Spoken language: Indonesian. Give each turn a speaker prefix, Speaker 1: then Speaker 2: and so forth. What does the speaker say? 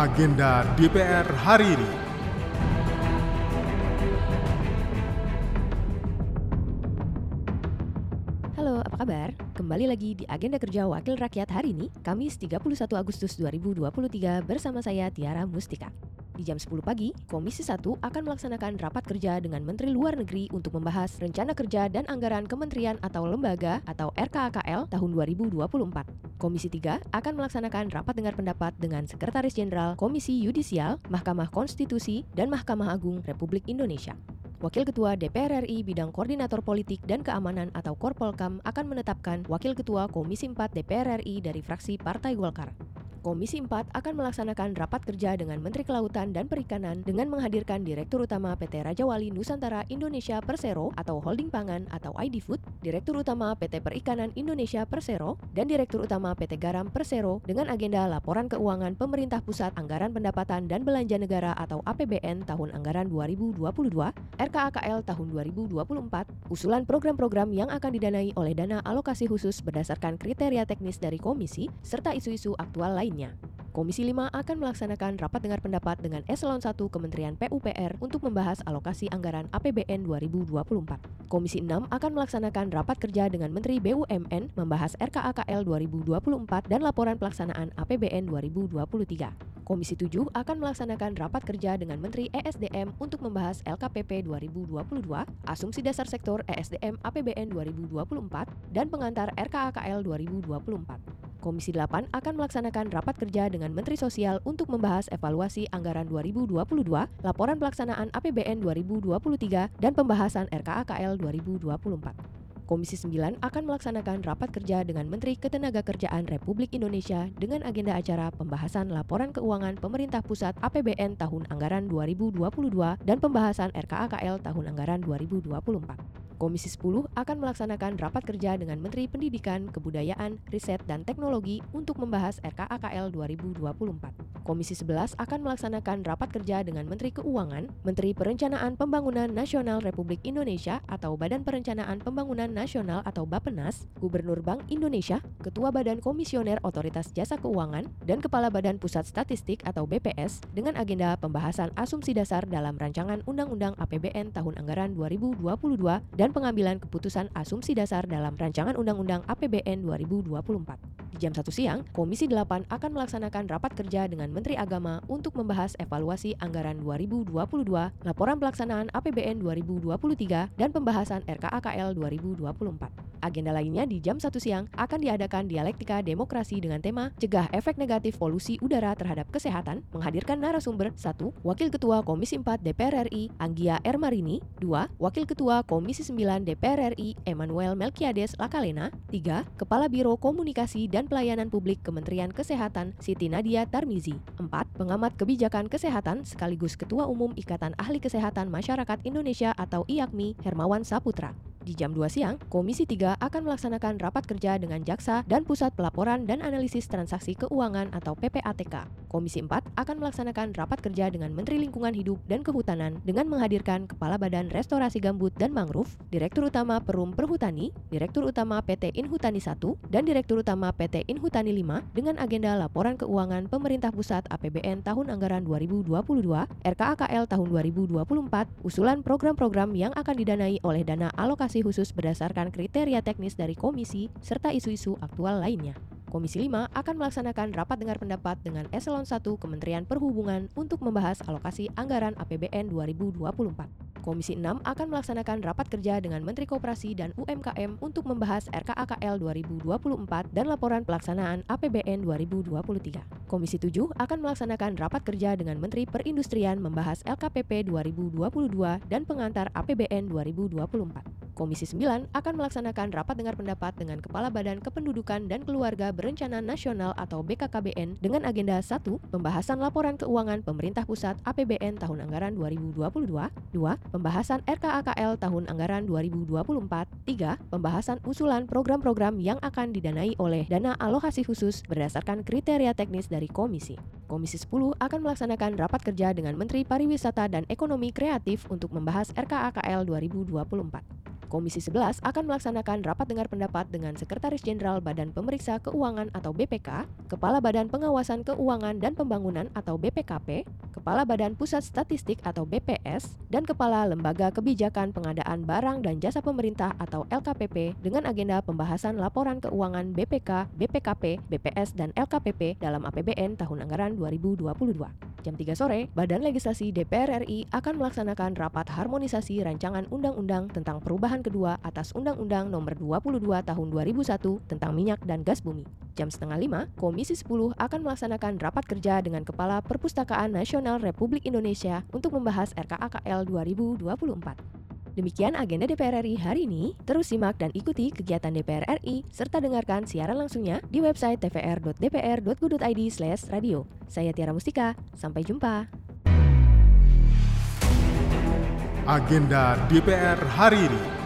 Speaker 1: agenda DPR hari ini.
Speaker 2: Halo, apa kabar? Kembali lagi di Agenda Kerja Wakil Rakyat hari ini, Kamis 31 Agustus 2023 bersama saya Tiara Mustika. Di jam 10 pagi, Komisi 1 akan melaksanakan rapat kerja dengan Menteri Luar Negeri untuk membahas rencana kerja dan anggaran kementerian atau lembaga atau RKAKL tahun 2024. Komisi 3 akan melaksanakan rapat dengar pendapat dengan Sekretaris Jenderal Komisi Yudisial, Mahkamah Konstitusi, dan Mahkamah Agung Republik Indonesia. Wakil Ketua DPR RI bidang Koordinator Politik dan Keamanan atau Korpolkam akan menetapkan Wakil Ketua Komisi 4 DPR RI dari fraksi Partai Golkar. Komisi 4 akan melaksanakan rapat kerja dengan Menteri Kelautan dan Perikanan dengan menghadirkan Direktur Utama PT Raja Wali Nusantara Indonesia Persero atau Holding Pangan atau ID Food, Direktur Utama PT Perikanan Indonesia Persero, dan Direktur Utama PT Garam Persero dengan agenda laporan keuangan pemerintah pusat anggaran pendapatan dan belanja negara atau APBN tahun anggaran 2022, RKAKL tahun 2024, usulan program-program yang akan didanai oleh dana alokasi khusus berdasarkan kriteria teknis dari komisi, serta isu-isu aktual lain lainnya. Komisi 5 akan melaksanakan rapat dengar pendapat dengan Eselon 1 Kementerian PUPR untuk membahas alokasi anggaran APBN 2024. Komisi 6 akan melaksanakan rapat kerja dengan Menteri BUMN membahas RKAKL 2024 dan laporan pelaksanaan APBN 2023. Komisi 7 akan melaksanakan rapat kerja dengan Menteri ESDM untuk membahas LKPP 2022, asumsi dasar sektor ESDM APBN 2024, dan pengantar RKAKL 2024. Komisi 8 akan melaksanakan rapat kerja dengan Menteri Sosial untuk membahas evaluasi anggaran 2022, laporan pelaksanaan APBN 2023, dan pembahasan RKAKL 2024. Komisi 9 akan melaksanakan rapat kerja dengan Menteri Ketenagakerjaan Republik Indonesia dengan agenda acara pembahasan laporan keuangan pemerintah pusat APBN tahun anggaran 2022 dan pembahasan RKAKL tahun anggaran 2024. Komisi 10 akan melaksanakan rapat kerja dengan Menteri Pendidikan, Kebudayaan, Riset, dan Teknologi untuk membahas RKAKL 2024. Komisi 11 akan melaksanakan rapat kerja dengan Menteri Keuangan, Menteri Perencanaan Pembangunan Nasional Republik Indonesia atau Badan Perencanaan Pembangunan Nasional atau Bapenas, Gubernur Bank Indonesia, Ketua Badan Komisioner Otoritas Jasa Keuangan, dan Kepala Badan Pusat Statistik atau BPS dengan agenda pembahasan asumsi dasar dalam rancangan Undang-Undang APBN tahun anggaran 2022 dan dan pengambilan keputusan asumsi dasar dalam rancangan Undang-Undang APBN 2024. Di jam 1 siang, Komisi 8 akan melaksanakan rapat kerja dengan Menteri Agama untuk membahas evaluasi anggaran 2022, laporan pelaksanaan APBN 2023, dan pembahasan RKAKL 2024. Agenda lainnya di jam 1 siang akan diadakan dialektika demokrasi dengan tema Cegah Efek Negatif Polusi Udara Terhadap Kesehatan, menghadirkan narasumber 1. Wakil Ketua Komisi 4 DPR RI, Anggia Ermarini 2. Wakil Ketua Komisi 9 DPR RI, Emmanuel Melkiades Lakalena 3. Kepala Biro Komunikasi dan Pelayanan Publik Kementerian Kesehatan, Siti Nadia Tarmizi 4. Pengamat Kebijakan Kesehatan sekaligus Ketua Umum Ikatan Ahli Kesehatan Masyarakat Indonesia atau IAKMI, Hermawan Saputra di jam 2 siang, Komisi 3 akan melaksanakan rapat kerja dengan Jaksa dan Pusat Pelaporan dan Analisis Transaksi Keuangan atau PPATK. Komisi 4 akan melaksanakan rapat kerja dengan Menteri Lingkungan Hidup dan Kehutanan dengan menghadirkan Kepala Badan Restorasi Gambut dan Mangrove, Direktur Utama Perum Perhutani, Direktur Utama PT Inhutani 1, dan Direktur Utama PT Inhutani 5 dengan agenda laporan keuangan pemerintah pusat APBN tahun anggaran 2022, RKAKL tahun 2024, usulan program-program yang akan didanai oleh dana alokasi khusus berdasarkan kriteria teknis dari komisi serta isu-isu aktual lainnya. Komisi 5 akan melaksanakan rapat dengar pendapat dengan Eselon 1 Kementerian Perhubungan untuk membahas alokasi anggaran APBN 2024. Komisi 6 akan melaksanakan rapat kerja dengan Menteri Koperasi dan UMKM untuk membahas RKAKL 2024 dan laporan pelaksanaan APBN 2023. Komisi 7 akan melaksanakan rapat kerja dengan Menteri Perindustrian membahas LKPP 2022 dan pengantar APBN 2024. Komisi 9 akan melaksanakan rapat dengar pendapat dengan Kepala Badan Kependudukan dan Keluarga Berencana Nasional atau BKKBN dengan agenda 1. Pembahasan laporan keuangan pemerintah pusat APBN tahun anggaran 2022 2 pembahasan RKAKL tahun anggaran 2024. 3. Pembahasan usulan program-program yang akan didanai oleh dana alokasi khusus berdasarkan kriteria teknis dari komisi. Komisi 10 akan melaksanakan rapat kerja dengan Menteri Pariwisata dan Ekonomi Kreatif untuk membahas RKAKL 2024. Komisi 11 akan melaksanakan rapat dengar pendapat dengan Sekretaris Jenderal Badan Pemeriksa Keuangan atau BPK, Kepala Badan Pengawasan Keuangan dan Pembangunan atau BPKP, Kepala Badan Pusat Statistik atau BPS, dan Kepala Lembaga Kebijakan Pengadaan Barang dan Jasa Pemerintah atau LKPP dengan agenda pembahasan laporan keuangan BPK, BPKP, BPS, dan LKPP dalam APBN tahun anggaran 2022. Jam 3 sore, Badan Legislasi DPR RI akan melaksanakan rapat harmonisasi rancangan undang-undang tentang perubahan kedua atas Undang-Undang Nomor 22 Tahun 2001 tentang minyak dan gas bumi. Jam setengah lima, Komisi 10 akan melaksanakan rapat kerja dengan Kepala Perpustakaan Nasional Republik Indonesia untuk membahas RKAKL 2024. Demikian agenda DPR RI hari ini. Terus simak dan ikuti kegiatan DPR RI serta dengarkan siaran langsungnya di website tvr.dpr.go.id/radio. Saya Tiara Mustika. Sampai jumpa.
Speaker 1: Agenda DPR hari ini.